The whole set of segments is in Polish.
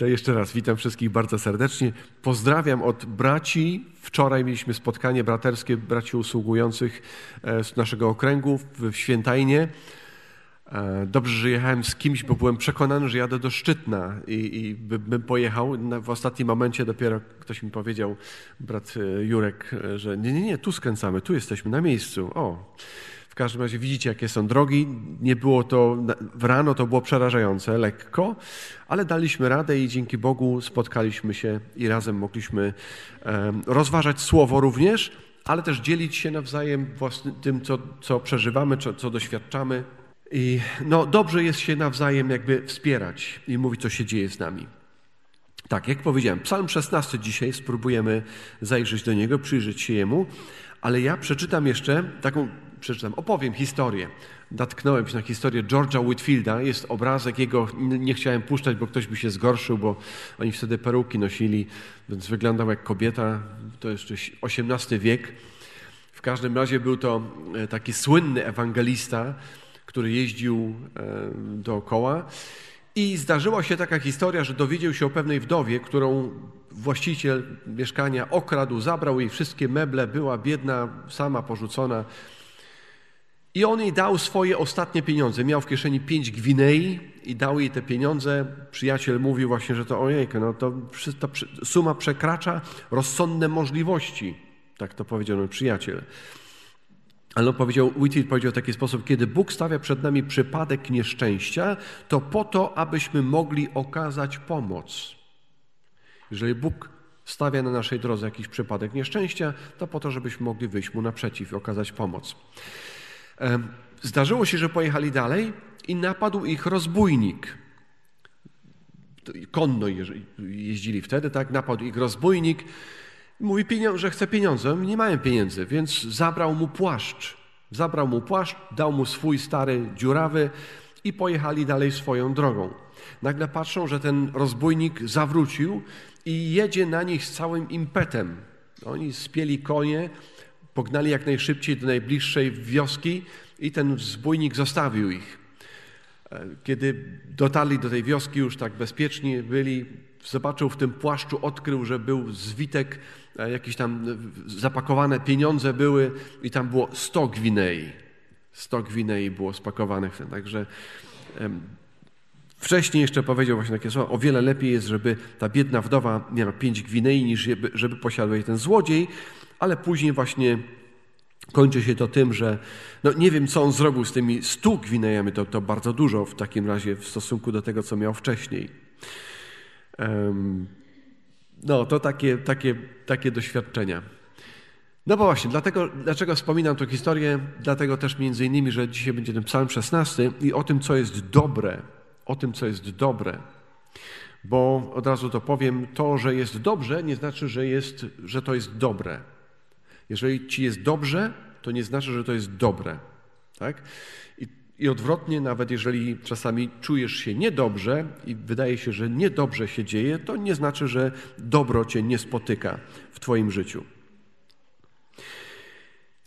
To jeszcze raz witam wszystkich bardzo serdecznie. Pozdrawiam od braci. Wczoraj mieliśmy spotkanie braterskie braci usługujących e, z naszego okręgu w Świętajnie. E, dobrze, że jechałem z kimś, bo byłem przekonany, że jadę do Szczytna i, i bym pojechał. W ostatnim momencie dopiero ktoś mi powiedział, brat e, Jurek, że nie, nie, nie, tu skręcamy, tu jesteśmy na miejscu. O, w każdym razie widzicie, jakie są drogi. Nie było to, w rano to było przerażające, lekko, ale daliśmy radę i dzięki Bogu spotkaliśmy się i razem mogliśmy rozważać słowo również, ale też dzielić się nawzajem własnym, tym, co, co przeżywamy, co, co doświadczamy. I no, dobrze jest się nawzajem jakby wspierać i mówić, co się dzieje z nami. Tak, jak powiedziałem, Psalm 16 dzisiaj spróbujemy zajrzeć do niego, przyjrzeć się jemu, ale ja przeczytam jeszcze taką przeczytam, opowiem historię. Natknąłem się na historię George'a Whitfielda. Jest obrazek jego, nie chciałem puszczać, bo ktoś by się zgorszył, bo oni wtedy peruki nosili, więc wyglądał jak kobieta. To jeszcze XVIII wiek. W każdym razie był to e, taki słynny ewangelista, który jeździł e, dookoła. I zdarzyła się taka historia, że dowiedział się o pewnej wdowie, którą właściciel mieszkania okradł, zabrał jej wszystkie meble, była biedna, sama porzucona. I on jej dał swoje ostatnie pieniądze. Miał w kieszeni pięć gwinei i dał jej te pieniądze. Przyjaciel mówił właśnie, że to ojejku, no to ta suma przekracza rozsądne możliwości. Tak to powiedział mój przyjaciel. Ale on powiedział, Whitfield powiedział w taki sposób, kiedy Bóg stawia przed nami przypadek nieszczęścia, to po to, abyśmy mogli okazać pomoc. Jeżeli Bóg stawia na naszej drodze jakiś przypadek nieszczęścia, to po to, żebyśmy mogli wyjść mu naprzeciw i okazać pomoc. Zdarzyło się, że pojechali dalej i napadł ich rozbójnik. Konno jeździli wtedy, tak? Napadł ich rozbójnik. Mówi, że chce pieniądze. Nie mają pieniędzy, więc zabrał mu płaszcz. Zabrał mu płaszcz, dał mu swój stary dziurawy i pojechali dalej swoją drogą. Nagle patrzą, że ten rozbójnik zawrócił i jedzie na nich z całym impetem. Oni spieli konie, Pognali jak najszybciej do najbliższej wioski i ten zbójnik zostawił ich. E, kiedy dotarli do tej wioski, już tak bezpiecznie byli, zobaczył w tym płaszczu, odkrył, że był zwitek, e, jakieś tam zapakowane pieniądze były i tam było 100 gwinei. 100 gwinei było spakowanych. Także Wcześniej jeszcze powiedział właśnie takie słowa, o wiele lepiej jest, żeby ta biedna wdowa miała pięć gwinei, niż żeby, żeby posiadł jej ten złodziej, ale później właśnie kończy się to tym, że no nie wiem, co on zrobił z tymi stu gwinejami, to, to bardzo dużo w takim razie w stosunku do tego, co miał wcześniej. Um, no, to takie, takie, takie doświadczenia. No bo właśnie, dlatego, dlaczego wspominam tę historię? Dlatego też między innymi, że dzisiaj będzie ten psalm 16 i o tym, co jest dobre. O tym, co jest dobre. Bo od razu to powiem, to, że jest dobrze, nie znaczy, że, jest, że to jest dobre. Jeżeli ci jest dobrze, to nie znaczy, że to jest dobre. Tak? I, I odwrotnie, nawet jeżeli czasami czujesz się niedobrze i wydaje się, że niedobrze się dzieje, to nie znaczy, że dobro cię nie spotyka w Twoim życiu.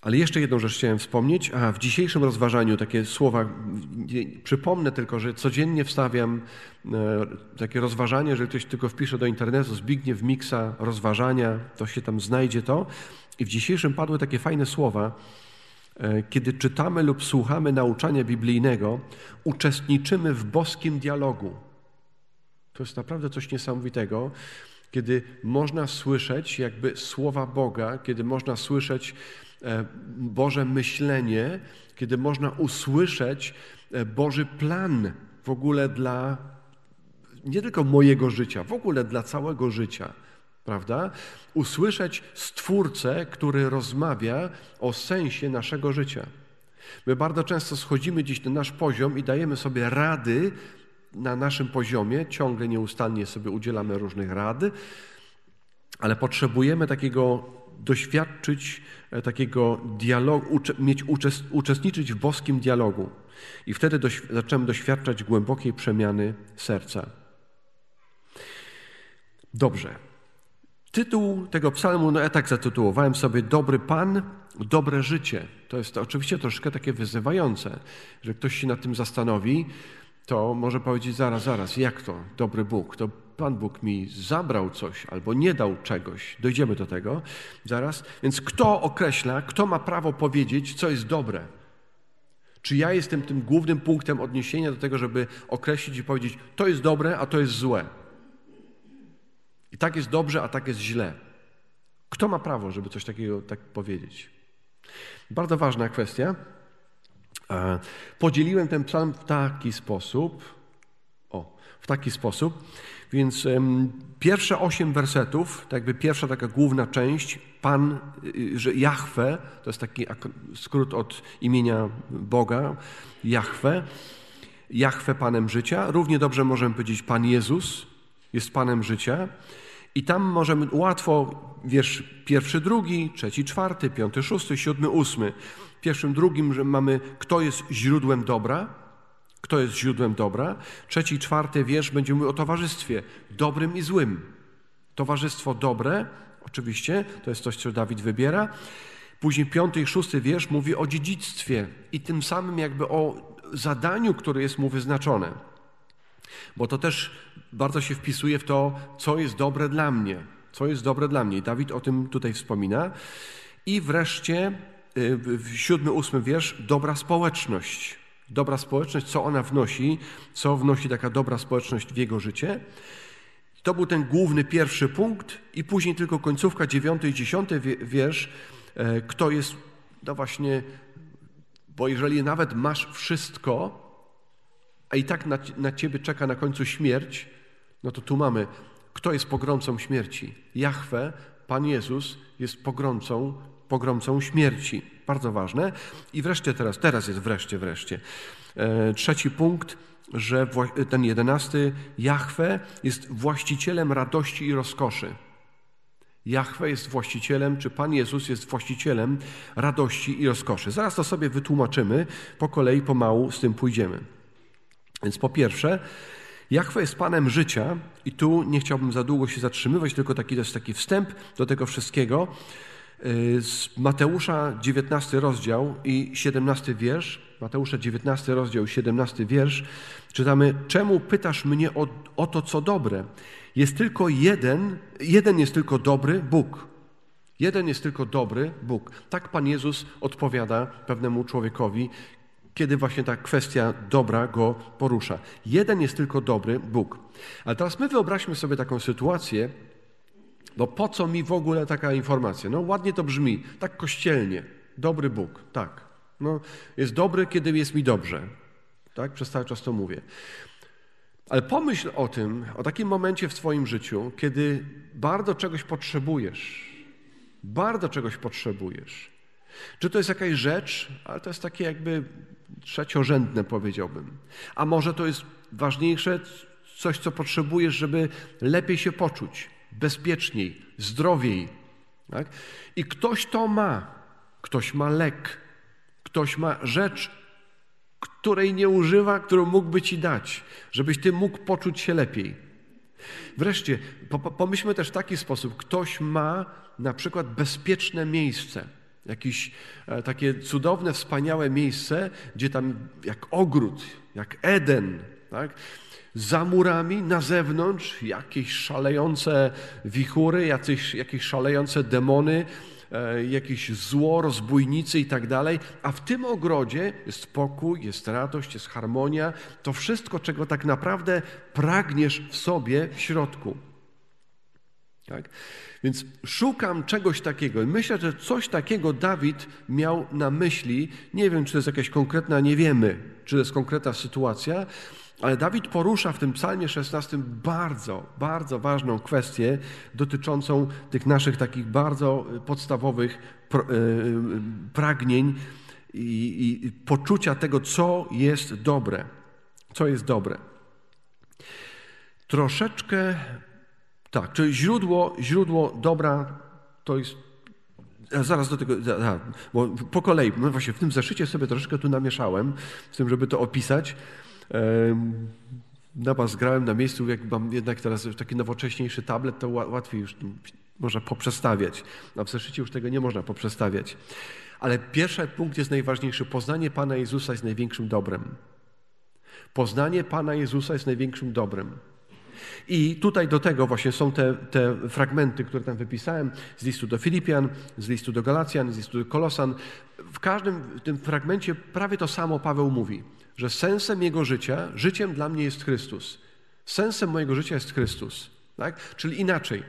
Ale jeszcze jedną rzecz chciałem wspomnieć. A w dzisiejszym rozważaniu takie słowa, przypomnę tylko, że codziennie wstawiam e, takie rozważanie, jeżeli ktoś tylko wpisze do internetu Zbigniew Miksa rozważania, to się tam znajdzie to. I w dzisiejszym padły takie fajne słowa. E, kiedy czytamy lub słuchamy nauczania biblijnego, uczestniczymy w boskim dialogu. To jest naprawdę coś niesamowitego, kiedy można słyszeć jakby słowa Boga, kiedy można słyszeć e, Boże myślenie, kiedy można usłyszeć e, Boży plan w ogóle dla nie tylko mojego życia, w ogóle dla całego życia prawda? Usłyszeć Stwórcę, który rozmawia o sensie naszego życia. My bardzo często schodzimy dziś na nasz poziom i dajemy sobie rady na naszym poziomie, ciągle nieustannie sobie udzielamy różnych rad, ale potrzebujemy takiego doświadczyć e, takiego dialogu, mieć, uczestniczyć w boskim dialogu. I wtedy doś, zaczynamy doświadczać głębokiej przemiany serca. Dobrze. Tytuł tego psalmu, no ja tak zatytułowałem sobie Dobry Pan, dobre życie. To jest oczywiście troszkę takie wyzywające, że ktoś się nad tym zastanowi, to może powiedzieć zaraz, zaraz, jak to dobry Bóg? To Pan Bóg mi zabrał coś albo nie dał czegoś. Dojdziemy do tego zaraz. Więc kto określa, kto ma prawo powiedzieć, co jest dobre? Czy ja jestem tym głównym punktem odniesienia do tego, żeby określić i powiedzieć, to jest dobre, a to jest złe? I tak jest dobrze, a tak jest źle. Kto ma prawo, żeby coś takiego tak powiedzieć? Bardzo ważna kwestia. E, podzieliłem ten psalm w taki sposób. O, w taki sposób. Więc um, pierwsze osiem wersetów, tak jakby pierwsza taka główna część, Pan, y, że Jahwe, to jest taki skrót od imienia Boga, Jahwe, Jahwe Panem życia. Równie dobrze możemy powiedzieć Pan Jezus jest Panem życia. I tam możemy łatwo, wiersz pierwszy, drugi, trzeci, czwarty, piąty, szósty, siódmy, ósmy. W pierwszym, drugim, że mamy, kto jest źródłem dobra, kto jest źródłem dobra. Trzeci, czwarty wiersz będzie mówił o towarzystwie, dobrym i złym. Towarzystwo dobre, oczywiście, to jest coś, co Dawid wybiera. Później piąty i szósty wiersz mówi o dziedzictwie i tym samym jakby o zadaniu, które jest mu wyznaczone. Bo to też bardzo się wpisuje w to, co jest dobre dla mnie. Co jest dobre dla mnie. Dawid o tym tutaj wspomina. I wreszcie y, siódmy, ósmy wiersz, dobra społeczność. Dobra społeczność, co ona wnosi, co wnosi taka dobra społeczność w jego życie. To był ten główny pierwszy punkt, i później tylko końcówka, dziewiąty i dziesiąty wiersz, e, kto jest, no właśnie, bo jeżeli nawet masz wszystko, a i tak na, na ciebie czeka na końcu śmierć, no to tu mamy, kto jest pogromcą śmierci? Jahwe, Pan Jezus jest pogromcą, pogromcą śmierci. Bardzo ważne. I wreszcie teraz, teraz jest wreszcie, wreszcie. E, trzeci punkt, że ten jedenasty, Jahwe jest właścicielem radości i rozkoszy. Jahwe jest właścicielem, czy Pan Jezus jest właścicielem radości i rozkoszy. Zaraz to sobie wytłumaczymy, po kolei pomału z tym pójdziemy. Więc po pierwsze, Jachwę jest Panem życia i tu nie chciałbym za długo się zatrzymywać, tylko taki, jest taki wstęp do tego wszystkiego. Y, z Mateusza 19 rozdział i 17 wiersz, Mateusza 19 rozdział i 17 wiersz, czytamy, czemu pytasz mnie o, o to, co dobre? Jest tylko jeden, jeden jest tylko dobry Bóg. Jeden jest tylko dobry Bóg. Tak Pan Jezus odpowiada pewnemu człowiekowi, kiedy właśnie ta kwestia dobra go porusza. Jeden jest tylko dobry Bóg. Ale teraz my wyobraźmy sobie taką sytuację, bo po co mi w ogóle taka informacja? No ładnie to brzmi, tak kościelnie. Dobry Bóg, tak. No, jest dobry, kiedy jest mi dobrze. Tak? Przez cały czas to mówię. Ale pomyśl o tym, o takim momencie w Twoim życiu, kiedy bardzo czegoś potrzebujesz. Bardzo czegoś potrzebujesz. Czy to jest jakaś rzecz, ale to jest takie jakby trzeciorzędne, powiedziałbym. A może to jest ważniejsze, coś, co potrzebujesz, żeby lepiej się poczuć, bezpieczniej, zdrowiej. Tak? I ktoś to ma. Ktoś ma lek, ktoś ma rzecz, której nie używa, którą mógłby ci dać, żebyś ty mógł poczuć się lepiej. Wreszcie, pomyślmy też w taki sposób: ktoś ma na przykład bezpieczne miejsce Jakieś e, takie cudowne, wspaniałe miejsce, gdzie tam jak ogród, jak Eden, tak? za murami, na zewnątrz jakieś szalejące wichury, jakieś, jakieś szalejące demony, e, jakieś zło, rozbójnicy i tak dalej, a w tym ogrodzie jest spokój, jest radość, jest harmonia, to wszystko, czego tak naprawdę pragniesz w sobie w środku. Tak? Więc szukam czegoś takiego i myślę, że coś takiego Dawid miał na myśli. Nie wiem, czy to jest jakaś konkretna, nie wiemy, czy to jest konkretna sytuacja, ale Dawid porusza w tym psalmie 16 bardzo, bardzo ważną kwestię dotyczącą tych naszych takich bardzo podstawowych e, pragnień i, i poczucia tego, co jest dobre. Co jest dobre. Troszeczkę tak, czyli źródło, źródło dobra to jest. Zaraz do tego, bo po kolei, no właśnie w tym zeszycie sobie troszeczkę tu namieszałem, z tym, żeby to opisać. Na was grałem na miejscu, jak mam jednak teraz taki nowocześniejszy tablet, to łatwiej już można poprzestawiać. A w zeszycie już tego nie można poprzestawiać. Ale pierwszy punkt jest najważniejszy. Poznanie Pana Jezusa jest największym dobrem. Poznanie Pana Jezusa jest największym dobrem. I tutaj do tego właśnie są te, te fragmenty, które tam wypisałem z listu do Filipian, z listu do Galacjan, z listu do Kolosan. W każdym tym fragmencie prawie to samo Paweł mówi, że sensem jego życia, życiem dla mnie jest Chrystus. Sensem mojego życia jest Chrystus. Tak? Czyli inaczej,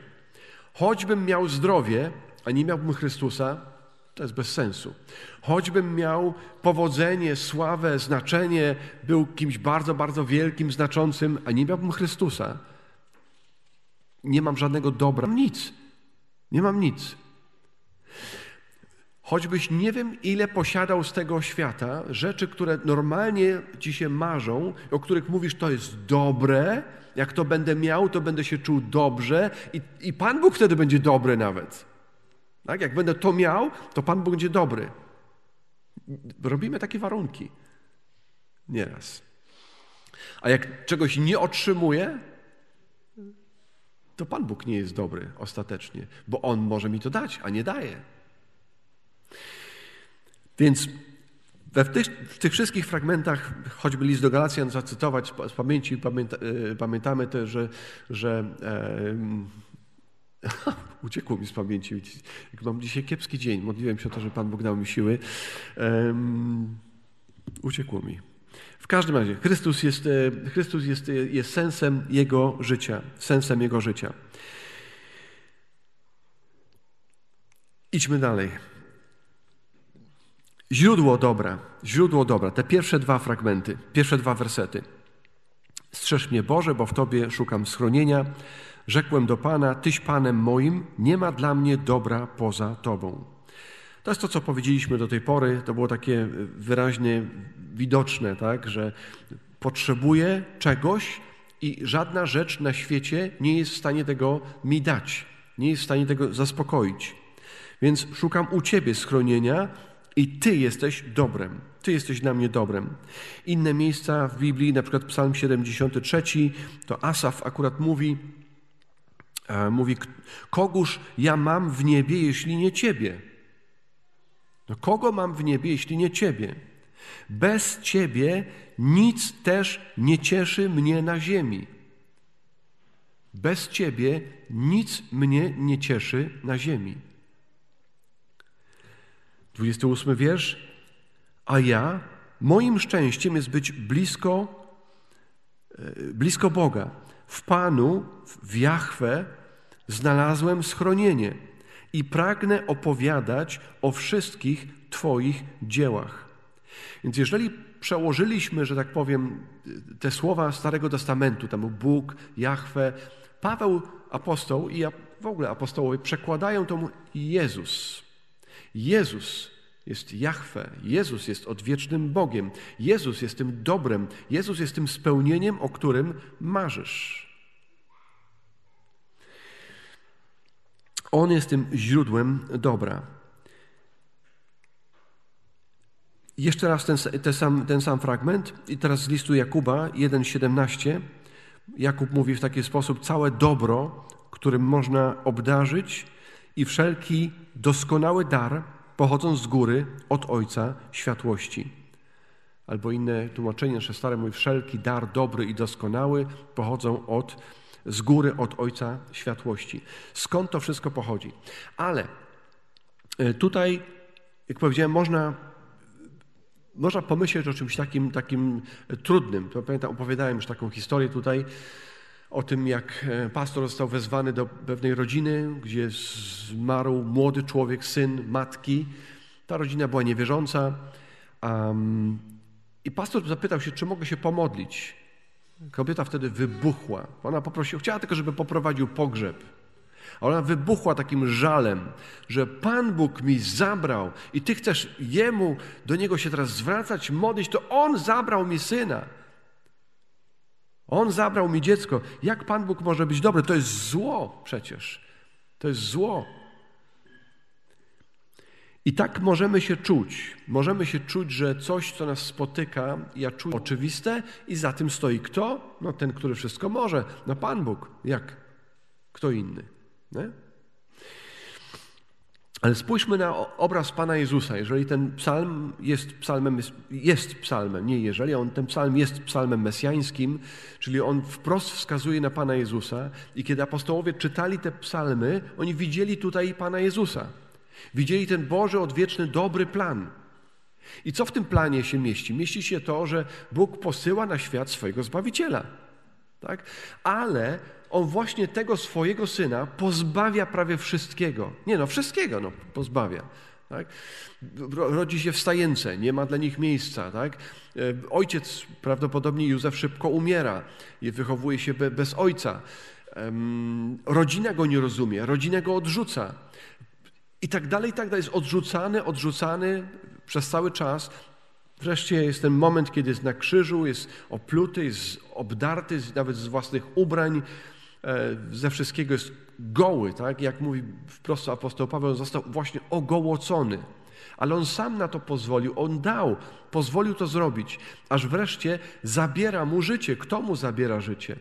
choćbym miał zdrowie, a nie miałbym Chrystusa, to jest bez sensu. Choćbym miał powodzenie, sławę, znaczenie, był kimś bardzo, bardzo wielkim, znaczącym, a nie miałbym Chrystusa, nie mam żadnego dobra, nic. Nie mam nic. Choćbyś nie wiem, ile posiadał z tego świata, rzeczy, które normalnie ci się marzą, o których mówisz, to jest dobre, jak to będę miał, to będę się czuł dobrze i, i Pan Bóg wtedy będzie dobry nawet. Tak? Jak będę to miał, to Pan będzie dobry. Robimy takie warunki. Nieraz. A jak czegoś nie otrzymuję, to Pan Bóg nie jest dobry ostatecznie, bo On może mi to dać, a nie daje. Więc w tych, w tych wszystkich fragmentach, choćby list do Galacjan zacytować z pamięci, pamięta, e, pamiętamy też, że, że uciekło mi z pamięci. Mam dzisiaj kiepski dzień. Modliłem się o to, że Pan Bóg dał mi siły. E, uciekło mi. W każdym razie, Chrystus jest, e, Chrystus jest, e, jest sensem Jego życia. Sensem Jego życia. Idźmy dalej. Źródło dobra, źródło dobra. Te pierwsze dwa fragmenty, pierwsze dwa wersety. Strzeż mnie Boże, bo w Tobie szukam schronienia. Rzekłem do Pana, Tyś Panem moim, nie ma dla mnie dobra poza Tobą. To jest to, co powiedzieliśmy do tej pory. To było takie wyraźnie widoczne, tak, że potrzebuję czegoś i żadna rzecz na świecie nie jest w stanie tego mi dać, nie jest w stanie tego zaspokoić. Więc szukam u Ciebie schronienia i Ty jesteś dobrem. Ty jesteś dla mnie dobrem. Inne miejsca w Biblii, na przykład Psalm 73, to Asaf akurat mówi, mówi, kogóż ja mam w niebie, jeśli nie Ciebie? No kogo mam w niebie, jeśli nie Ciebie? Bez Ciebie nic też nie cieszy mnie na ziemi. Bez Ciebie nic mnie nie cieszy na ziemi. 28 wiersz. A ja, moim szczęściem jest być blisko, e, blisko Boga. W Panu, w Jahwe znalazłem schronienie i pragnę opowiadać o wszystkich Twoich dziełach. Więc jeżeli przełożyliśmy, że tak powiem, te słowa Starego Testamentu, tam Bóg, Jahwe, Paweł apostoł i w ogóle apostołowie przekładają to Jezus. Jezus jest Jahwe, Jezus jest odwiecznym Bogiem, Jezus jest tym dobrem, Jezus jest tym spełnieniem, o którym marzysz. On jest tym źródłem dobra. Jeszcze raz ten, ten, sam, ten sam fragment i teraz z listu Jakuba 1,17. Jakub mówi w taki sposób: Całe dobro, którym można obdarzyć, i wszelki doskonały dar pochodzą z góry od Ojca światłości. Albo inne tłumaczenie nasze stare mówi: Wszelki dar dobry i doskonały pochodzą od, z góry od Ojca światłości. Skąd to wszystko pochodzi? Ale e, tutaj, jak powiedziałem, można można pomyśleć o czymś takim, takim trudnym. Pamiętam, opowiadałem już taką historię tutaj o tym, jak e, pastor został wezwany do pewnej rodziny, gdzie zmarł młody człowiek, syn matki. Ta rodzina była niewierząca. Um, I pastor zapytał się, czy mogę się pomodlić. Kobieta wtedy wybuchła. Ona poprosiła, chciała tylko, żeby poprowadził pogrzeb. A ona wybuchła takim żalem, że Pan Bóg mi zabrał i Ty chcesz Jemu, do Niego się teraz zwracać, modlić, to On zabrał mi syna. On zabrał mi dziecko. Jak Pan Bóg może być dobry? To jest zło przecież. To jest zło. I tak możemy się czuć. Możemy się czuć, że coś, co nas spotyka, ja czuję oczywiste i za tym stoi kto? No ten, który wszystko może. No Pan Bóg. Jak? Kto inny? Nie? Ale spójrzmy na obraz Pana Jezusa. Jeżeli ten psalm jest psalmem, jest psalmem, nie jeżeli, on, ten psalm jest psalmem mesjańskim, czyli on wprost wskazuje na Pana Jezusa i kiedy apostołowie czytali te psalmy, oni widzieli tutaj Pana Jezusa. Widzieli ten Boży, odwieczny, dobry plan. I co w tym planie się mieści? Mieści się to, że Bóg posyła na świat swojego Zbawiciela. Tak? Ale on właśnie tego swojego syna pozbawia prawie wszystkiego. Nie no, wszystkiego no, pozbawia. Tak? Rodzi się w stajence, nie ma dla nich miejsca. Tak? E, ojciec, prawdopodobnie Józef, szybko umiera i wychowuje się bez ojca. Rodzina go nie rozumie, rodzina go odrzuca. I tak dalej, i tak dalej. Jest odrzucany, odrzucany przez cały czas. Wreszcie jest ten moment, kiedy jest na krzyżu, jest opluty, jest obdarty nawet z własnych ubrań, ze wszystkiego jest goły, tak? Jak mówi wprost apostoł Paweł, on został właśnie ogołocony. Ale on sam na to pozwolił, on dał, pozwolił to zrobić, aż wreszcie zabiera mu życie. Kto mu zabiera życie?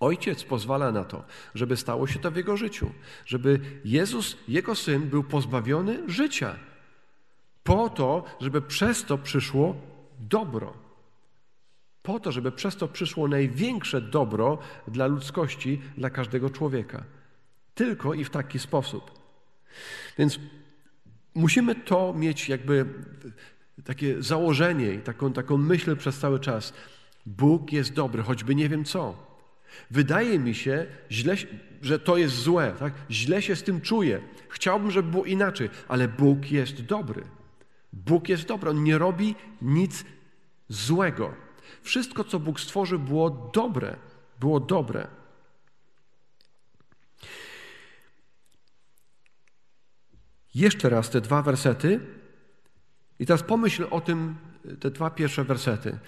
Ojciec pozwala na to, żeby stało się to w jego życiu, żeby Jezus, jego syn, był pozbawiony życia, po to, żeby przez to przyszło dobro. Po to, żeby przez to przyszło największe dobro dla ludzkości, dla każdego człowieka. Tylko i w taki sposób. Więc musimy to mieć jakby takie założenie i taką, taką myśl przez cały czas. Bóg jest dobry, choćby nie wiem co. Wydaje mi się, źle, że to jest złe, tak? źle się z tym czuję. Chciałbym, żeby było inaczej, ale Bóg jest dobry. Bóg jest dobry, On nie robi nic złego. Wszystko, co Bóg stworzył, było dobre. Było dobre. Jeszcze raz te dwa wersety. I teraz pomyśl o tym, te dwa pierwsze wersety.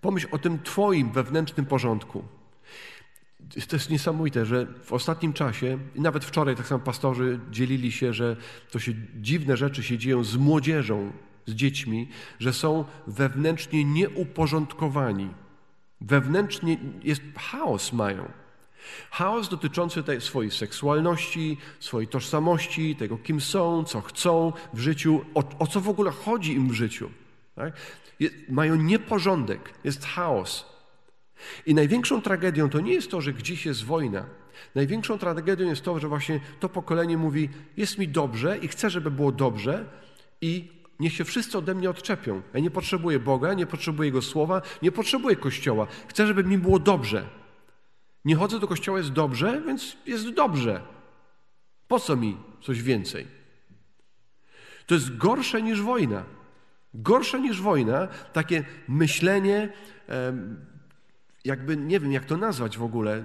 Pomyśl o tym Twoim wewnętrznym porządku. To jest niesamowite, że w ostatnim czasie, i nawet wczoraj tak samo pastorzy dzielili się, że to się dziwne rzeczy się dzieją z młodzieżą, z dziećmi, że są wewnętrznie nieuporządkowani. Wewnętrznie jest chaos mają. Chaos dotyczący tej swojej seksualności, swojej tożsamości, tego kim są, co chcą w życiu, o, o co w ogóle chodzi im w życiu. Tak? mają nieporządek, jest chaos. I największą tragedią to nie jest to, że gdzieś jest wojna. Największą tragedią jest to, że właśnie to pokolenie mówi: Jest mi dobrze i chcę, żeby było dobrze, i niech się wszyscy ode mnie odczepią. Ja nie potrzebuję Boga, nie potrzebuję Jego słowa, nie potrzebuję kościoła. Chcę, żeby mi było dobrze. Nie chodzę do kościoła, jest dobrze, więc jest dobrze. Po co mi coś więcej? To jest gorsze niż wojna. Gorsze niż wojna, takie myślenie, jakby nie wiem, jak to nazwać w ogóle.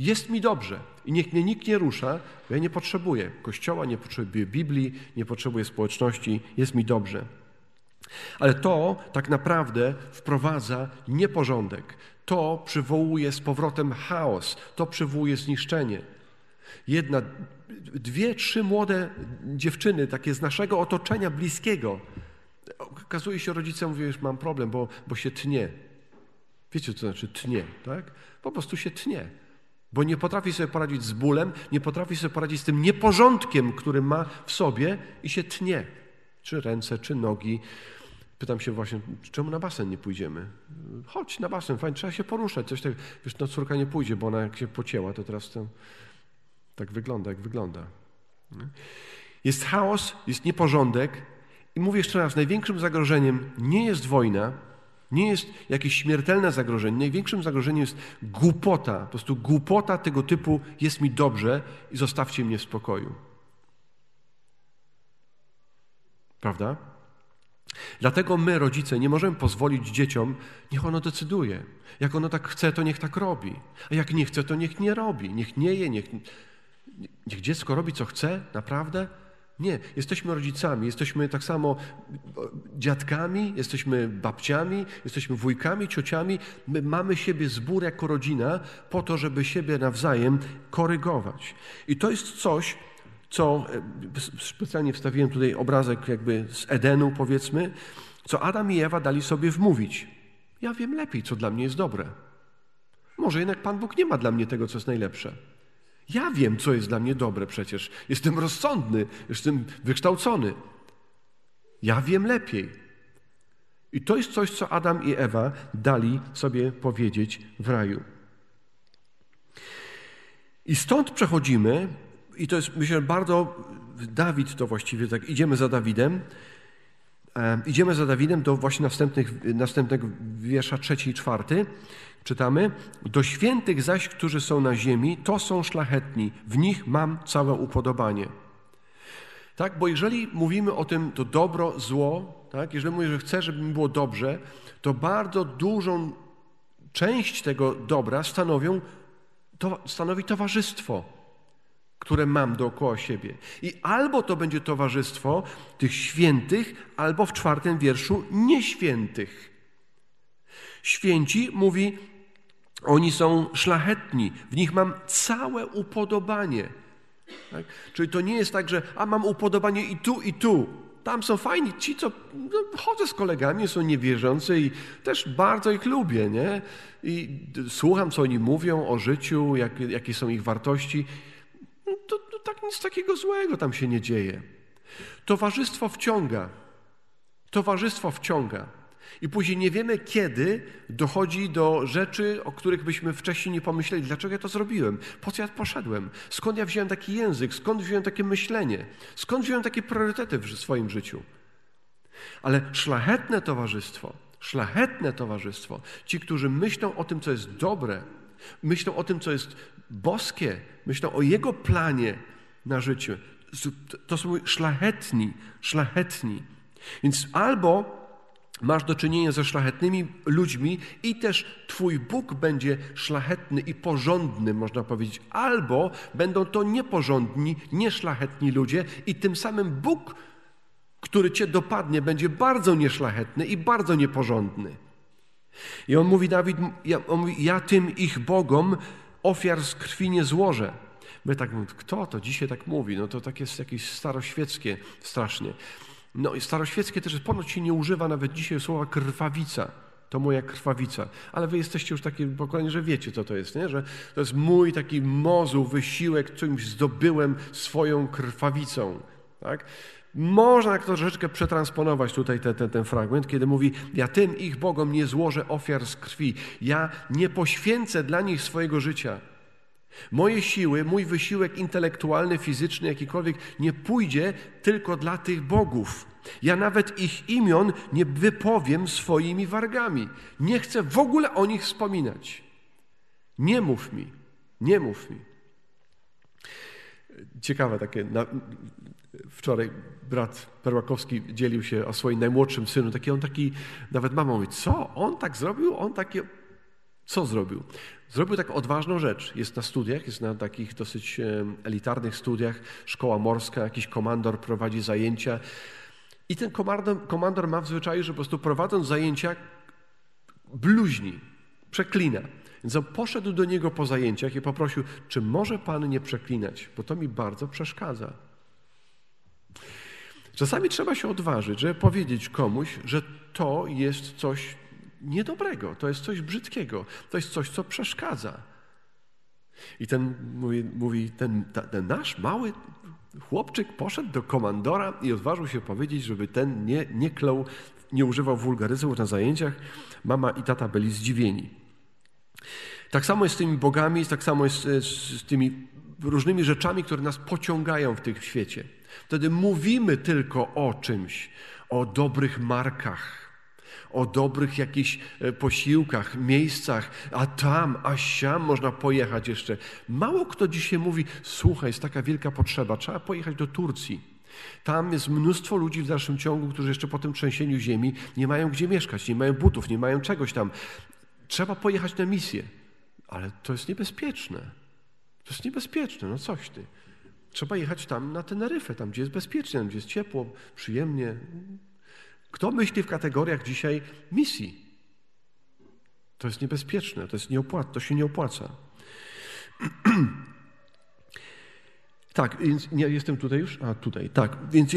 Jest mi dobrze i niech mnie nikt nie rusza, bo ja nie potrzebuję kościoła, nie potrzebuję Biblii, nie potrzebuję społeczności, jest mi dobrze. Ale to tak naprawdę wprowadza nieporządek. To przywołuje z powrotem chaos, to przywołuje zniszczenie. Jedna, dwie, trzy młode dziewczyny, takie z naszego otoczenia bliskiego, okazuje się, rodzice mówią, już mam problem, bo, bo się tnie. Wiecie, co to znaczy tnie, tak? Po prostu się tnie. Bo nie potrafi sobie poradzić z bólem, nie potrafi sobie poradzić z tym nieporządkiem, który ma w sobie i się tnie. Czy ręce, czy nogi. Pytam się właśnie, czemu na basen nie pójdziemy? Chodź na basen, fajnie, trzeba się poruszać. Coś tak, wiesz, no córka nie pójdzie, bo ona jak się pocięła, to teraz to tak wygląda, jak wygląda. Jest chaos, jest nieporządek, i mówię jeszcze raz, największym zagrożeniem nie jest wojna, nie jest jakieś śmiertelne zagrożenie. Największym zagrożeniem jest głupota. Po prostu głupota tego typu jest mi dobrze i zostawcie mnie w spokoju. Prawda? Dlatego my, rodzice, nie możemy pozwolić dzieciom, niech ono decyduje. Jak ono tak chce, to niech tak robi. A jak nie chce, to niech nie robi. Niech nie je, niech, niech dziecko robi, co chce, naprawdę. Nie, jesteśmy rodzicami, jesteśmy tak samo dziadkami, jesteśmy babciami, jesteśmy wujkami, ciociami. My mamy siebie zbór jako rodzina po to, żeby siebie nawzajem korygować. I to jest coś, co e, specjalnie wstawiłem tutaj obrazek jakby z Edenu, powiedzmy, co Adam i Ewa dali sobie wmówić. Ja wiem lepiej, co dla mnie jest dobre. Może jednak Pan Bóg nie ma dla mnie tego, co jest najlepsze. Ja wiem, co jest dla mnie dobre przecież. Jestem rozsądny, jestem wykształcony. Ja wiem lepiej. I to jest coś, co Adam i Ewa dali sobie powiedzieć w raju. I stąd przechodzimy, i to jest myślę bardzo, Dawid to właściwie tak, idziemy za Dawidem, e, idziemy za Dawidem do właśnie następnych, następnego wiersza trzeci i czwarty. Czytamy, do świętych zaś, którzy są na ziemi, to są szlachetni, w nich mam całe upodobanie. Tak, bo jeżeli mówimy o tym, to dobro, zło, tak, jeżeli mówię, że chcę, żeby mi było dobrze, to bardzo dużą część tego dobra stanowią, to, stanowi towarzystwo, które mam dookoła siebie. I albo to będzie towarzystwo tych świętych, albo w czwartym wierszu nieświętych. Święci mówi, oni są szlachetni, w nich mam całe upodobanie. Tak? Czyli to nie jest tak, że a mam upodobanie i tu, i tu. Tam są fajni ci, co no, chodzę z kolegami, są niewierzący i też bardzo ich lubię, nie? I słucham, co oni mówią o życiu, jak, jakie są ich wartości. No, to, to tak nic takiego złego tam się nie dzieje. Towarzystwo wciąga. Towarzystwo wciąga. I później nie wiemy, kiedy dochodzi do rzeczy, o których byśmy wcześniej nie pomyśleli. Dlaczego ja to zrobiłem? Po co ja poszedłem? Skąd ja wziąłem taki język? Skąd wziąłem takie myślenie? Skąd wziąłem takie priorytety w swoim życiu? Ale szlachetne towarzystwo, szlachetne towarzystwo, ci, którzy myślą o tym, co jest dobre, myślą o tym, co jest boskie, myślą o Jego planie na życie, to są szlachetni, szlachetni. Więc albo masz do czynienia ze szlachetnymi ludźmi i też Twój Bóg będzie szlachetny i porządny, można powiedzieć, albo będą to nieporządni, nieszlachetni ludzie i tym samym Bóg, który Cię dopadnie, będzie bardzo nieszlachetny i bardzo nieporządny. I on mówi, Dawid, ja, on mówi, ja tym ich Bogom ofiar z krwi nie złożę. My tak, kto to dzisiaj tak mówi? No to tak jest jakieś staroświeckie strasznie. No i staroświeckie też ponoć się nie używa nawet dzisiaj słowa krwawica. To moja krwawica. Ale wy jesteście już takie pokolenie, że wiecie, co to jest, nie? Że to jest mój taki mozuł, wysiłek, czymś zdobyłem swoją krwawicą. Tak? Można to troszeczkę przetransponować tutaj ten, ten, ten fragment, kiedy mówi: Ja tym ich Bogom nie złożę ofiar z krwi, ja nie poświęcę dla nich swojego życia. Moje siły, mój wysiłek intelektualny, fizyczny, jakikolwiek nie pójdzie tylko dla tych bogów. Ja nawet ich imion nie wypowiem swoimi wargami. Nie chcę w ogóle o nich wspominać. Nie mów mi, nie mów mi. Ciekawe takie. Na, wczoraj brat Perłakowski dzielił się o swoim najmłodszym synu. Taki on taki, nawet mama mówi, co? On tak zrobił? On takie. Co zrobił? Zrobił taką odważną rzecz. Jest na studiach, jest na takich dosyć elitarnych studiach, szkoła morska, jakiś komandor prowadzi zajęcia. I ten komandor, komandor ma w zwyczaju, że po prostu prowadząc zajęcia, bluźni, przeklina. Więc on poszedł do niego po zajęciach i poprosił, czy może pan nie przeklinać, bo to mi bardzo przeszkadza. Czasami trzeba się odważyć, żeby powiedzieć komuś, że to jest coś niedobrego, to jest coś brzydkiego, to jest coś, co przeszkadza. I ten mówi, mówi ten, ten nasz mały chłopczyk poszedł do komandora i odważył się powiedzieć, żeby ten nie, nie klął, nie używał wulgaryzmów na zajęciach. Mama i tata byli zdziwieni. Tak samo jest z tymi bogami, tak samo jest z, z tymi różnymi rzeczami, które nas pociągają w tym świecie. Wtedy mówimy tylko o czymś, o dobrych markach, o dobrych jakichś e, posiłkach, miejscach, a tam, a siam można pojechać jeszcze. Mało kto dzisiaj mówi, słuchaj, jest taka wielka potrzeba, trzeba pojechać do Turcji. Tam jest mnóstwo ludzi w dalszym ciągu, którzy jeszcze po tym trzęsieniu ziemi nie mają gdzie mieszkać, nie mają butów, nie mają czegoś tam. Trzeba pojechać na misję. Ale to jest niebezpieczne. To jest niebezpieczne, no coś ty. Trzeba jechać tam na Teneryfę, tam gdzie jest bezpiecznie, tam gdzie jest ciepło, przyjemnie. Kto myśli w kategoriach dzisiaj misji? To jest niebezpieczne, to, jest nieopłat, to się nie opłaca. tak, więc nie, jestem tutaj już? A, tutaj, tak. Więc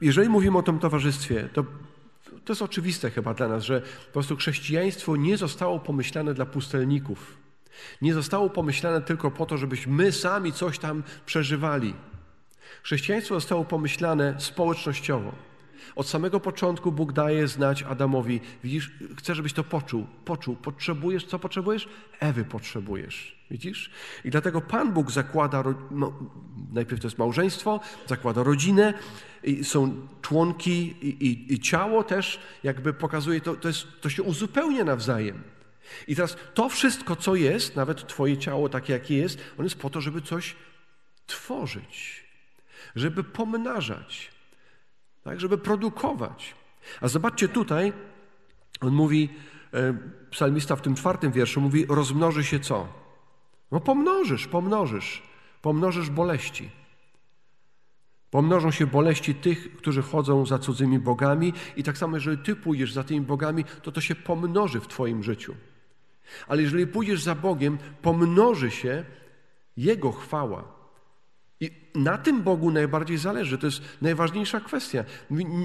jeżeli mówimy o tym towarzystwie, to to jest oczywiste chyba dla nas, że po prostu chrześcijaństwo nie zostało pomyślane dla pustelników. Nie zostało pomyślane tylko po to, żebyśmy my sami coś tam przeżywali. Chrześcijaństwo zostało pomyślane społecznościowo. Od samego początku Bóg daje znać Adamowi, widzisz, chcę, żebyś to poczuł, poczuł, potrzebujesz, co potrzebujesz? Ewy potrzebujesz, widzisz? I dlatego Pan Bóg zakłada, no, najpierw to jest małżeństwo, zakłada rodzinę, są członki i, i, i ciało też jakby pokazuje, to, to, jest, to się uzupełnia nawzajem. I teraz to wszystko, co jest, nawet Twoje ciało takie, jakie jest, on jest po to, żeby coś tworzyć, żeby pomnażać, tak, żeby produkować. A zobaczcie tutaj, on mówi, e, psalmista w tym czwartym wierszu mówi, rozmnoży się co? No pomnożysz, pomnożysz, pomnożysz boleści. Pomnożą się boleści tych, którzy chodzą za cudzymi bogami i tak samo, jeżeli ty pójdziesz za tymi bogami, to to się pomnoży w twoim życiu. Ale jeżeli pójdziesz za Bogiem, pomnoży się Jego chwała. I na tym Bogu najbardziej zależy. To jest najważniejsza kwestia.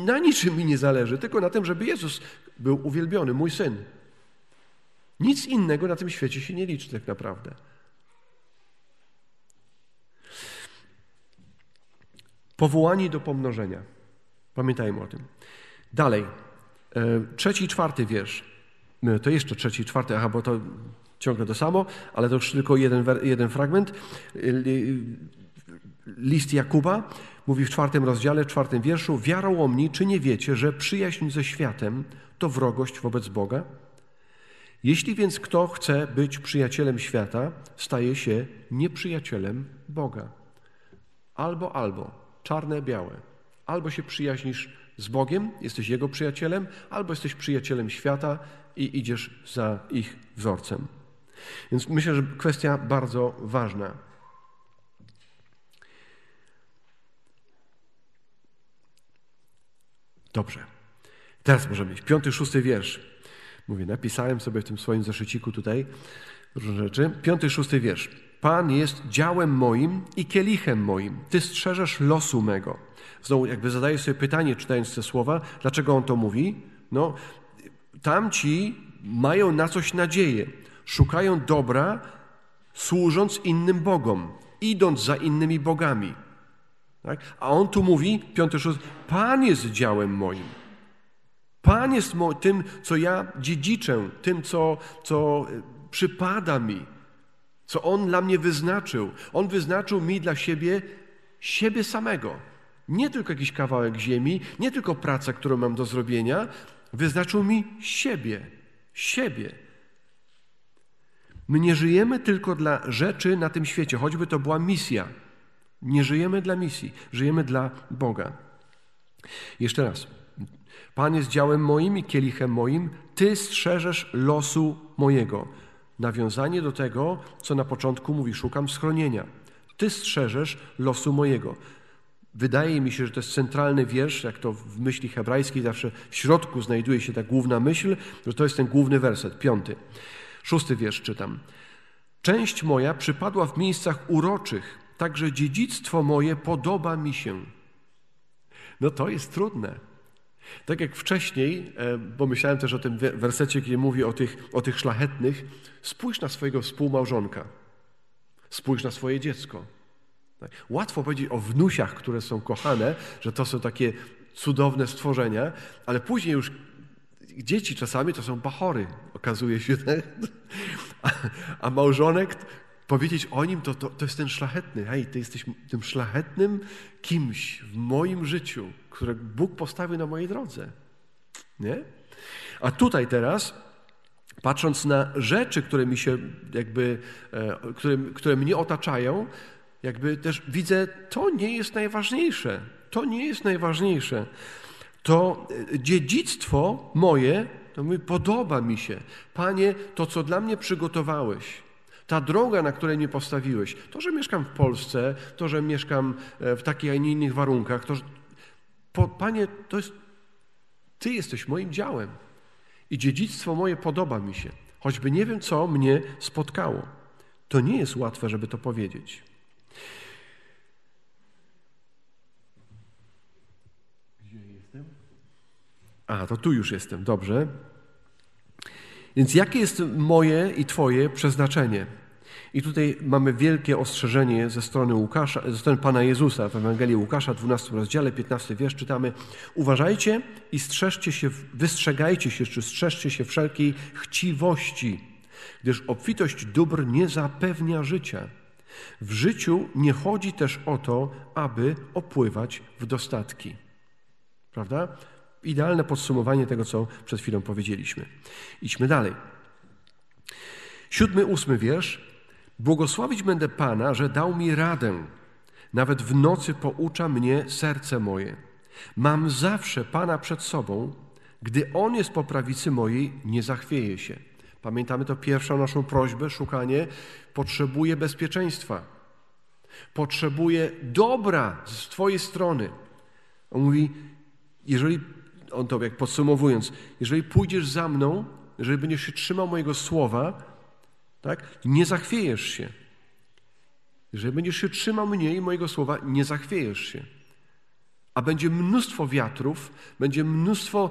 Na niczym mi nie zależy, tylko na tym, żeby Jezus był uwielbiony, mój syn. Nic innego na tym świecie się nie liczy tak naprawdę. Powołani do pomnożenia. Pamiętajmy o tym. Dalej, e, trzeci czwarty wiersz. E, to jeszcze trzeci czwarty, aha, bo to ciągle to samo, ale to już tylko jeden, jeden fragment. List Jakuba mówi w czwartym rozdziale, czwartym wierszu: Wiarołomni, czy nie wiecie, że przyjaźń ze światem to wrogość wobec Boga? Jeśli więc kto chce być przyjacielem świata, staje się nieprzyjacielem Boga. Albo, albo czarne, białe. Albo się przyjaźnisz z Bogiem, jesteś Jego przyjacielem, albo jesteś przyjacielem świata i idziesz za ich wzorcem. Więc myślę, że kwestia bardzo ważna. Dobrze. Teraz możemy mieć piąty, szósty wiersz. Mówię, napisałem sobie w tym swoim zeszyciku tutaj różne rzeczy. Piąty, szósty wiersz. Pan jest działem moim i kielichem moim. Ty strzeżesz losu mego. Znowu jakby zadaję sobie pytanie, czytając te słowa, dlaczego on to mówi? No, tamci mają na coś nadzieję. Szukają dobra, służąc innym Bogom, idąc za innymi bogami. Tak? A on tu mówi, piąty, szósty, Pan jest działem moim. Pan jest tym, co ja dziedziczę, tym, co, co przypada mi co On dla mnie wyznaczył. On wyznaczył mi dla siebie siebie samego. Nie tylko jakiś kawałek ziemi, nie tylko praca, którą mam do zrobienia, wyznaczył mi siebie. Siebie. My nie żyjemy tylko dla rzeczy na tym świecie, choćby to była misja. Nie żyjemy dla misji, żyjemy dla Boga. Jeszcze raz. Pan jest działem moim i kielichem moim, Ty strzeżesz losu mojego. Nawiązanie do tego, co na początku mówi: Szukam schronienia. Ty strzeżesz losu mojego. Wydaje mi się, że to jest centralny wiersz, jak to w myśli hebrajskiej zawsze w środku znajduje się ta główna myśl, że to jest ten główny werset, piąty. Szósty wiersz czytam. Część moja przypadła w miejscach uroczych, także dziedzictwo moje podoba mi się. No to jest trudne. Tak jak wcześniej, e, bo myślałem też o tym wersecie, kiedy mówi o tych, o tych szlachetnych, spójrz na swojego współmałżonka, spójrz na swoje dziecko. Tak? Łatwo powiedzieć o wnusiach, które są kochane, że to są takie cudowne stworzenia, ale później już dzieci czasami to są bachory, okazuje się. Tak? A, a małżonek powiedzieć o nim, to, to, to jest ten szlachetny. Hej, ty jesteś tym szlachetnym kimś w moim życiu, które Bóg postawił na mojej drodze. Nie? A tutaj teraz, patrząc na rzeczy, które mi się jakby, e, które, które mnie otaczają, jakby też widzę, to nie jest najważniejsze. To nie jest najważniejsze. To e, dziedzictwo moje, to mi podoba mi się. Panie, to co dla mnie przygotowałeś, ta droga, na której mnie postawiłeś, to, że mieszkam w Polsce, to, że mieszkam e, w takich, a nie innych warunkach, to, że, po, Panie, to jest, Ty jesteś moim działem i dziedzictwo moje podoba mi się, choćby nie wiem, co mnie spotkało. To nie jest łatwe, żeby to powiedzieć. Gdzie jestem? A, to tu już jestem, dobrze. Więc jakie jest moje i Twoje przeznaczenie? I tutaj mamy wielkie ostrzeżenie ze strony Łukasza, ze strony Pana Jezusa w Ewangelii Łukasza, 12 rozdziale, 15 wiersz czytamy: Uważajcie i strzeżcie się, wystrzegajcie się, czy strzeżcie się wszelkiej chciwości, gdyż obfitość dóbr nie zapewnia życia. W życiu nie chodzi też o to, aby opływać w dostatki. Prawda? Idealne podsumowanie tego, co przed chwilą powiedzieliśmy. Idźmy dalej. Siódmy, ósmy wiersz. Błogosławić będę Pana, że dał mi radę. Nawet w nocy poucza mnie serce moje. Mam zawsze Pana przed sobą. Gdy On jest po prawicy mojej, nie zachwieje się. Pamiętamy to pierwszą naszą prośbę, szukanie. Potrzebuję bezpieczeństwa. Potrzebuję dobra z Twojej strony. On mówi, jeżeli, on to jak podsumowując, jeżeli pójdziesz za mną, jeżeli będziesz się trzymał mojego słowa, tak? Nie zachwiejesz się. Jeżeli będziesz się trzymał mnie i mojego słowa, nie zachwiejesz się. A będzie mnóstwo wiatrów, będzie mnóstwo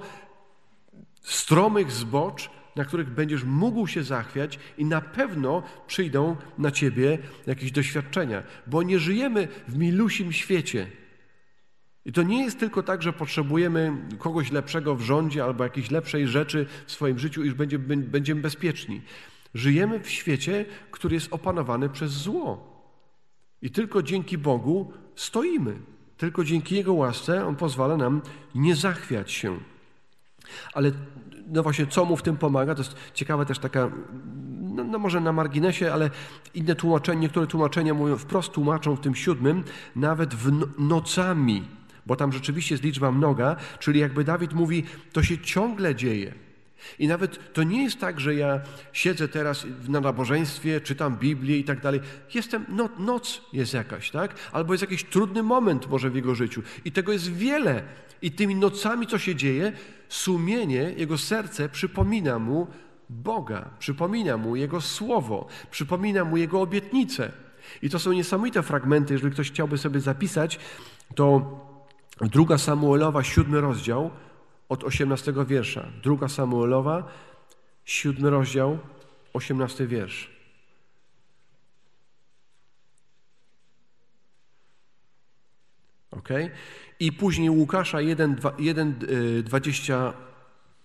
stromych zbocz, na których będziesz mógł się zachwiać i na pewno przyjdą na ciebie jakieś doświadczenia, bo nie żyjemy w milusim świecie. I to nie jest tylko tak, że potrzebujemy kogoś lepszego w rządzie albo jakiejś lepszej rzeczy w swoim życiu, iż będziemy, będziemy bezpieczni. Żyjemy w świecie, który jest opanowany przez zło. I tylko dzięki Bogu stoimy. Tylko dzięki Jego łasce On pozwala nam nie zachwiać się. Ale no właśnie, co mu w tym pomaga? To jest ciekawa też taka, no, no może na marginesie, ale inne tłumaczenia, niektóre tłumaczenia mówią, wprost tłumaczą w tym siódmym, nawet w no, nocami, bo tam rzeczywiście jest liczba mnoga, czyli jakby Dawid mówi, to się ciągle dzieje. I nawet to nie jest tak, że ja siedzę teraz na nabożeństwie, czytam Biblię i tak dalej. Jestem, no, noc jest jakaś, tak? Albo jest jakiś trudny moment może w jego życiu. I tego jest wiele. I tymi nocami, co się dzieje, sumienie, jego serce przypomina mu Boga, przypomina mu Jego Słowo, przypomina mu Jego obietnice. I to są niesamowite fragmenty. Jeżeli ktoś chciałby sobie zapisać, to druga Samuelowa, siódmy rozdział, od 18 wiersza. Druga Samuelowa, siódmy rozdział, 18 wiersz. Ok? I później Łukasza 1, 2, 1 20,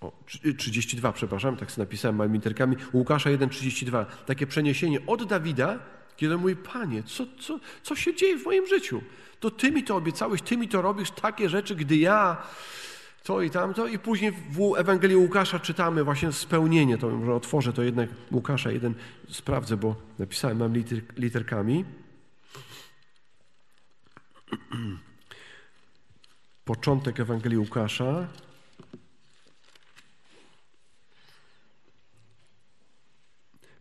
o, 32, przepraszam, tak sobie napisałem małymi literkami. Łukasza 1, 32. Takie przeniesienie od Dawida, kiedy mówi, Panie, co, co, co się dzieje w moim życiu? To Ty mi to obiecałeś, Ty mi to robisz, takie rzeczy, gdy ja to i tamto. I później w Ewangelii Łukasza czytamy właśnie spełnienie. To może otworzę to jednak Łukasza, jeden sprawdzę, bo napisałem, mam liter, literkami. Początek Ewangelii Łukasza.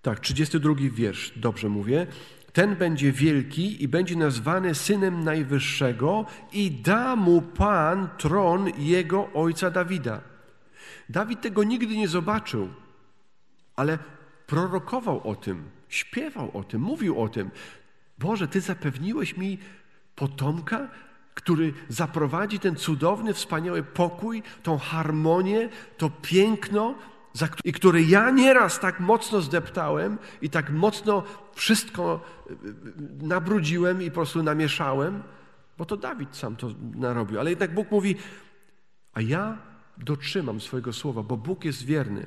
Tak, 32 wiersz, dobrze mówię. Ten będzie wielki i będzie nazwany synem Najwyższego i da mu Pan tron jego ojca Dawida. Dawid tego nigdy nie zobaczył, ale prorokował o tym, śpiewał o tym, mówił o tym. Boże, Ty zapewniłeś mi potomka, który zaprowadzi ten cudowny, wspaniały pokój, tą harmonię, to piękno, i który ja nieraz tak mocno zdeptałem i tak mocno wszystko y, y, nabrudziłem i po prostu namieszałem, bo to Dawid sam to narobił. Ale jednak Bóg mówi, a ja dotrzymam swojego słowa, bo Bóg jest wierny.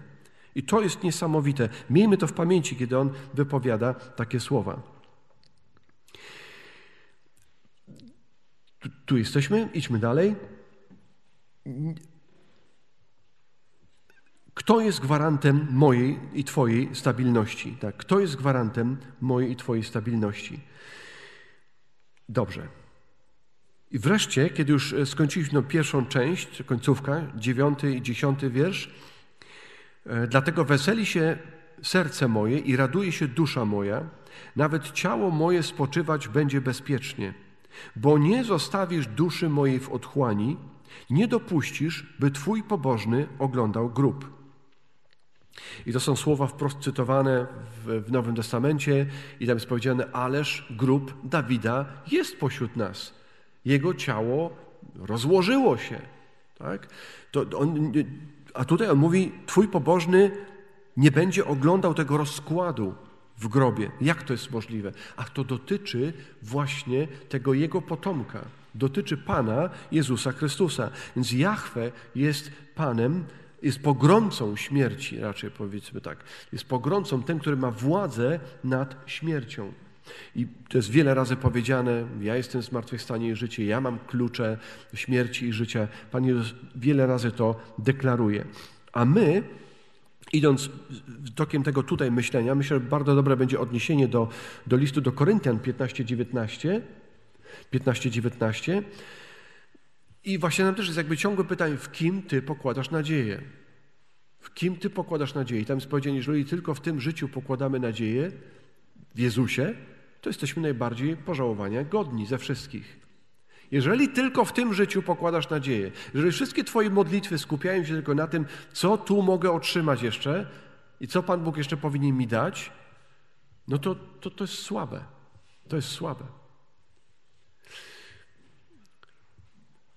I to jest niesamowite. Miejmy to w pamięci, kiedy On wypowiada takie słowa. Tu, tu jesteśmy, idźmy dalej. Kto jest gwarantem mojej i Twojej stabilności? Tak? Kto jest gwarantem mojej i Twojej stabilności? Dobrze. I wreszcie, kiedy już e, skończyliśmy pierwszą część, końcówka, dziewiąty i dziesiąty wiersz, e, dlatego weseli się serce moje i raduje się dusza moja, nawet ciało moje spoczywać będzie bezpiecznie, bo nie zostawisz duszy mojej w otchłani, nie dopuścisz, by Twój pobożny oglądał grób. I to są słowa wprost cytowane w, w Nowym Testamencie i tam jest powiedziane, ależ grób Dawida jest pośród nas. Jego ciało rozłożyło się. Tak? To on, a tutaj on mówi, twój pobożny nie będzie oglądał tego rozkładu w grobie. Jak to jest możliwe? Ach, to dotyczy właśnie tego jego potomka. Dotyczy Pana Jezusa Chrystusa. Więc Jahwe jest Panem, jest pogromcą śmierci, raczej powiedzmy tak. Jest pogromcą tym, który ma władzę nad śmiercią. I to jest wiele razy powiedziane, ja jestem zmartwychwstanie i życie, ja mam klucze śmierci i życia. Pan Jezus wiele razy to deklaruje. A my, idąc tokiem tego tutaj myślenia, myślę, że bardzo dobre będzie odniesienie do, do listu do Koryntian 15-19, 15-19. I właśnie nam też jest jakby ciągłe pytanie, w kim ty pokładasz nadzieję? W kim ty pokładasz nadzieję? I tam jest powiedziane, jeżeli tylko w tym życiu pokładamy nadzieję, w Jezusie, to jesteśmy najbardziej pożałowania godni ze wszystkich. Jeżeli tylko w tym życiu pokładasz nadzieję, jeżeli wszystkie Twoje modlitwy skupiają się tylko na tym, co tu mogę otrzymać jeszcze i co Pan Bóg jeszcze powinien mi dać, no to, to, to jest słabe. To jest słabe.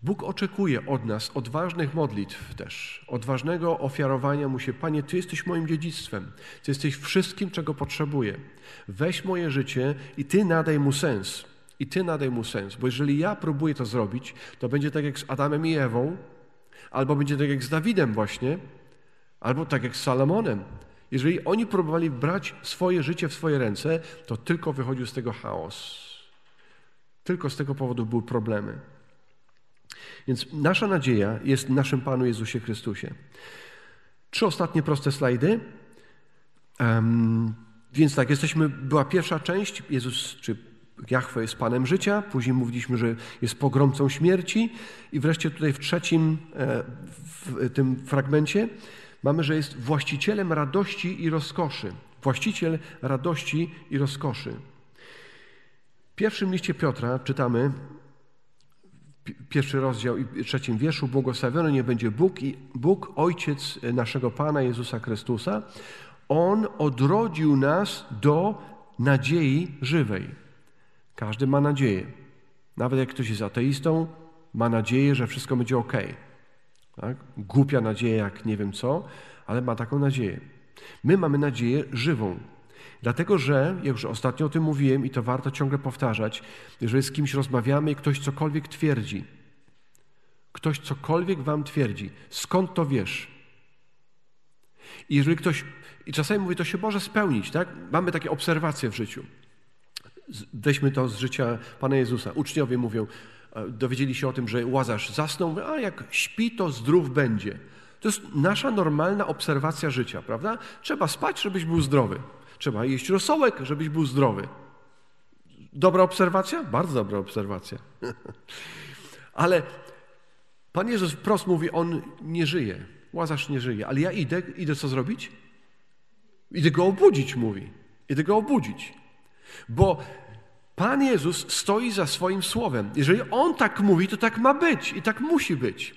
Bóg oczekuje od nas odważnych modlitw też, odważnego ofiarowania mu się. Panie, Ty jesteś moim dziedzictwem, Ty jesteś wszystkim, czego potrzebuję. Weź moje życie i Ty nadaj mu sens. I Ty nadaj mu sens, bo jeżeli ja próbuję to zrobić, to będzie tak jak z Adamem i Ewą, albo będzie tak jak z Dawidem właśnie, albo tak jak z Salomonem. Jeżeli oni próbowali brać swoje życie w swoje ręce, to tylko wychodził z tego chaos. Tylko z tego powodu były problemy. Więc nasza nadzieja jest w naszym Panu Jezusie Chrystusie. Trzy ostatnie proste slajdy. Um, więc tak, jesteśmy, była pierwsza część, Jezus czy Jahwe jest Panem życia, później mówiliśmy, że jest pogromcą śmierci i wreszcie tutaj w trzecim e, w tym fragmencie mamy, że jest właścicielem radości i rozkoszy. Właściciel radości i rozkoszy. W pierwszym liście Piotra czytamy, pierwszy rozdział i trzecim wierszu, błogosławiony nie będzie Bóg i Bóg, Ojciec naszego Pana Jezusa Chrystusa. On odrodził nas do nadziei żywej. Każdy ma nadzieję. Nawet jak ktoś jest ateistą, ma nadzieję, że wszystko będzie ok. Tak? Głupia nadzieja, jak nie wiem co, ale ma taką nadzieję. My mamy nadzieję żywą. Dlatego, że, jak już ostatnio o tym mówiłem i to warto ciągle powtarzać, jeżeli z kimś rozmawiamy i ktoś cokolwiek twierdzi, ktoś cokolwiek wam twierdzi, skąd to wiesz? I jeżeli ktoś, i czasami mówi, to się może spełnić, tak? Mamy takie obserwacje w życiu. Weźmy to z życia Pana Jezusa. Uczniowie mówią, e, dowiedzieli się o tym, że Łazarz zasnął, a jak śpi, to zdrów będzie. To jest nasza normalna obserwacja życia, prawda? Trzeba spać, żebyś był zdrowy. Trzeba jeść rosołek, żebyś był zdrowy. Dobra obserwacja? Bardzo dobra obserwacja. Ale Pan Jezus wprost mówi, On nie żyje. Łazarz nie żyje. Ale ja idę, idę co zrobić? Idę go obudzić, mówi. Idę go obudzić. Bo Pan Jezus stoi za swoim słowem. Jeżeli On tak mówi, to tak ma być i tak musi być.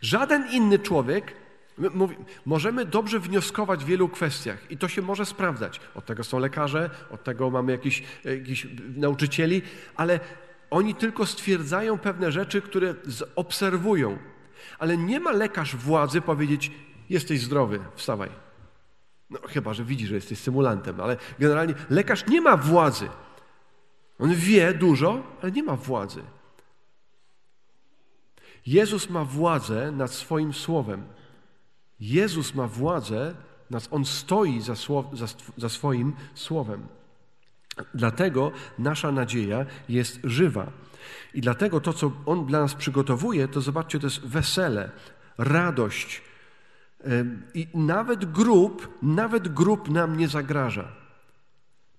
Żaden inny człowiek Mówi, możemy dobrze wnioskować w wielu kwestiach i to się może sprawdzać. Od tego są lekarze, od tego mamy jakichś, jakichś nauczycieli, ale oni tylko stwierdzają pewne rzeczy, które obserwują. Ale nie ma lekarz władzy powiedzieć: Jesteś zdrowy, wstawaj. No, chyba, że widzi, że jesteś symulantem, ale generalnie lekarz nie ma władzy. On wie dużo, ale nie ma władzy. Jezus ma władzę nad swoim słowem. Jezus ma władzę, On stoi za, za, za swoim słowem. Dlatego nasza nadzieja jest żywa. I dlatego to, co On dla nas przygotowuje, to zobaczcie, to jest wesele, radość. I nawet grób, nawet grób nam nie zagraża.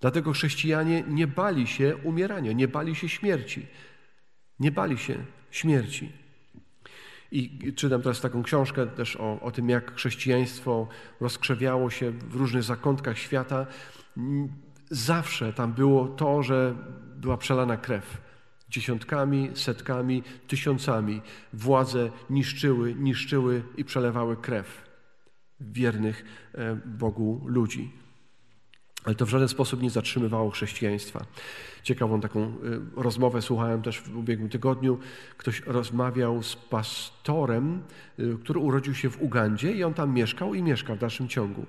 Dlatego chrześcijanie nie bali się umierania, nie bali się śmierci. Nie bali się śmierci. I czytam teraz taką książkę też o, o tym, jak chrześcijaństwo rozkrzewiało się w różnych zakątkach świata. Zawsze tam było to, że była przelana krew. Dziesiątkami, setkami, tysiącami władze niszczyły, niszczyły i przelewały krew wiernych e, Bogu ludzi. Ale to w żaden sposób nie zatrzymywało chrześcijaństwa. Ciekawą taką y, rozmowę słuchałem też w ubiegłym tygodniu. Ktoś rozmawiał z pastorem, y, który urodził się w Ugandzie i on tam mieszkał i mieszka w dalszym ciągu.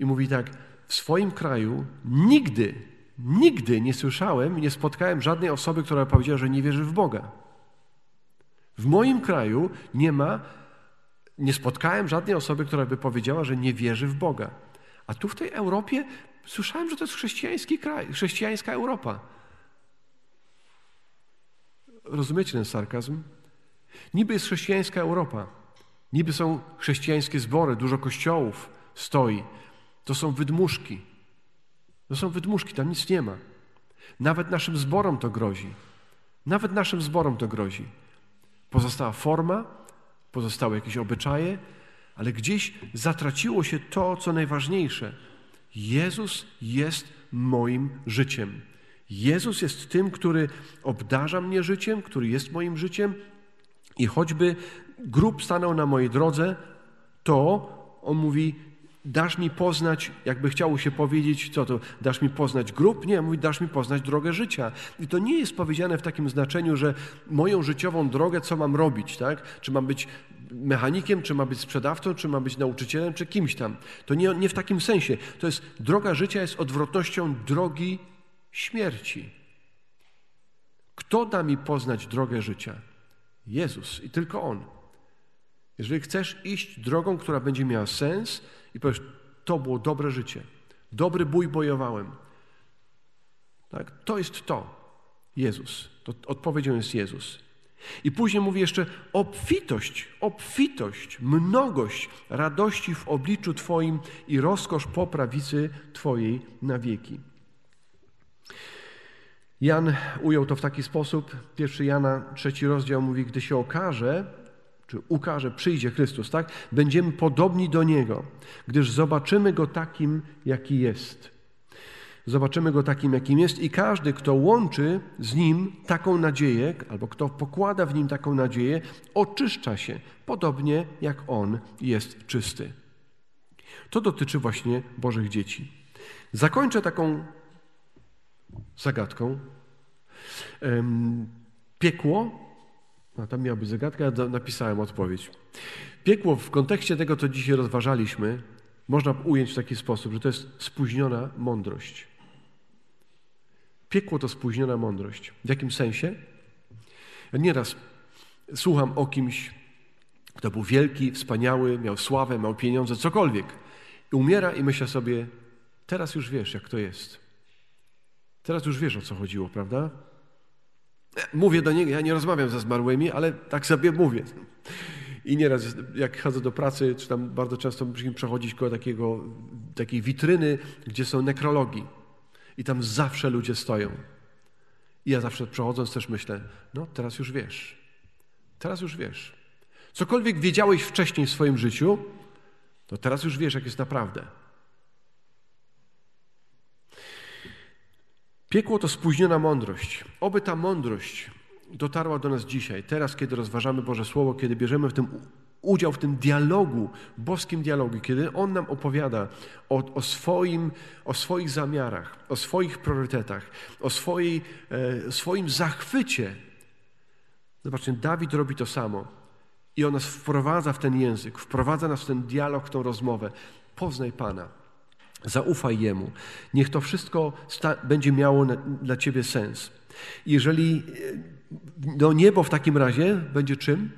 I mówi tak, w swoim kraju nigdy, nigdy nie słyszałem nie spotkałem żadnej osoby, która powiedziała, że nie wierzy w Boga. W moim kraju nie ma, nie spotkałem żadnej osoby, która by powiedziała, że nie wierzy w Boga. A tu w tej Europie słyszałem, że to jest chrześcijański kraj, chrześcijańska Europa. Rozumiecie ten sarkazm? Niby jest chrześcijańska Europa. Niby są chrześcijańskie zbory, dużo kościołów stoi. To są wydmuszki. To są wydmuszki, tam nic nie ma. Nawet naszym zborom to grozi. Nawet naszym zborom to grozi. Pozostała forma, pozostały jakieś obyczaje, ale gdzieś zatraciło się to, co najważniejsze. Jezus jest moim życiem. Jezus jest tym, który obdarza mnie życiem, który jest moim życiem i choćby grób stanął na mojej drodze, to on mówi: Dasz mi poznać, jakby chciało się powiedzieć, co to, dasz mi poznać grób? Nie, mówi, dasz mi poznać drogę życia. I to nie jest powiedziane w takim znaczeniu, że moją życiową drogę, co mam robić, tak? Czy mam być mechanikiem, czy mam być sprzedawcą, czy mam być nauczycielem, czy kimś tam. To nie, nie w takim sensie. To jest, droga życia jest odwrotnością drogi śmierci. Kto da mi poznać drogę życia? Jezus i tylko On. Jeżeli chcesz iść drogą, która będzie miała sens i powiesz, to było dobre życie, dobry bój bojowałem, tak? to jest to. Jezus. To odpowiedzią jest Jezus. I później mówi jeszcze obfitość, obfitość, mnogość radości w obliczu Twoim i rozkosz po prawicy Twojej na wieki. Jan ujął to w taki sposób. Pierwszy Jana, trzeci rozdział mówi, gdy się okaże, czy ukaże, przyjdzie Chrystus, tak? Będziemy podobni do Niego, gdyż zobaczymy Go takim, jaki jest. Zobaczymy Go takim, jakim jest i każdy, kto łączy z Nim taką nadzieję, albo kto pokłada w Nim taką nadzieję, oczyszcza się, podobnie jak On jest czysty. To dotyczy właśnie Bożych dzieci. Zakończę taką zagadką. Piekło, a tam miała być zagadka, ja napisałem odpowiedź. Piekło w kontekście tego, co dzisiaj rozważaliśmy, można ująć w taki sposób, że to jest spóźniona mądrość. Piekło to spóźniona mądrość. W jakim sensie? Ja nieraz słucham o kimś, kto był wielki, wspaniały, miał sławę, miał pieniądze, cokolwiek. I umiera i myślę sobie, teraz już wiesz, jak to jest. Teraz już wiesz, o co chodziło, prawda? Mówię do niego, ja nie rozmawiam ze zmarłymi, ale tak sobie mówię. I nieraz, jak chodzę do pracy, czy tam bardzo często musimy przechodzić koło takiego, takiej witryny, gdzie są nekrologi. I tam zawsze ludzie stoją. I ja zawsze przechodząc też myślę, no teraz już wiesz. Teraz już wiesz. Cokolwiek wiedziałeś wcześniej w swoim życiu, to teraz już wiesz, jak jest naprawdę. Piekło to spóźniona mądrość. Oby ta mądrość dotarła do nas dzisiaj, teraz, kiedy rozważamy Boże Słowo, kiedy bierzemy w tym udział w tym dialogu, boskim dialogu, kiedy On nam opowiada o, o, swoim, o swoich zamiarach, o swoich priorytetach, o swojej, e, swoim zachwycie. Zobaczcie, Dawid robi to samo i On nas wprowadza w ten język, wprowadza nas w ten dialog, w tą rozmowę. Poznaj Pana. Zaufaj Jemu. Niech to wszystko będzie miało na, dla Ciebie sens. Jeżeli no niebo w takim razie będzie czym?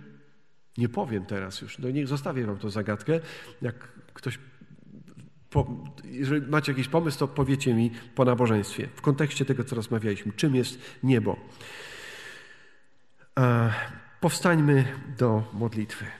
Nie powiem teraz już. No niech zostawię Wam tą zagadkę. Jak ktoś, po, jeżeli macie jakiś pomysł, to powiecie mi po nabożeństwie, w kontekście tego, co rozmawialiśmy. Czym jest niebo? Powstańmy do modlitwy.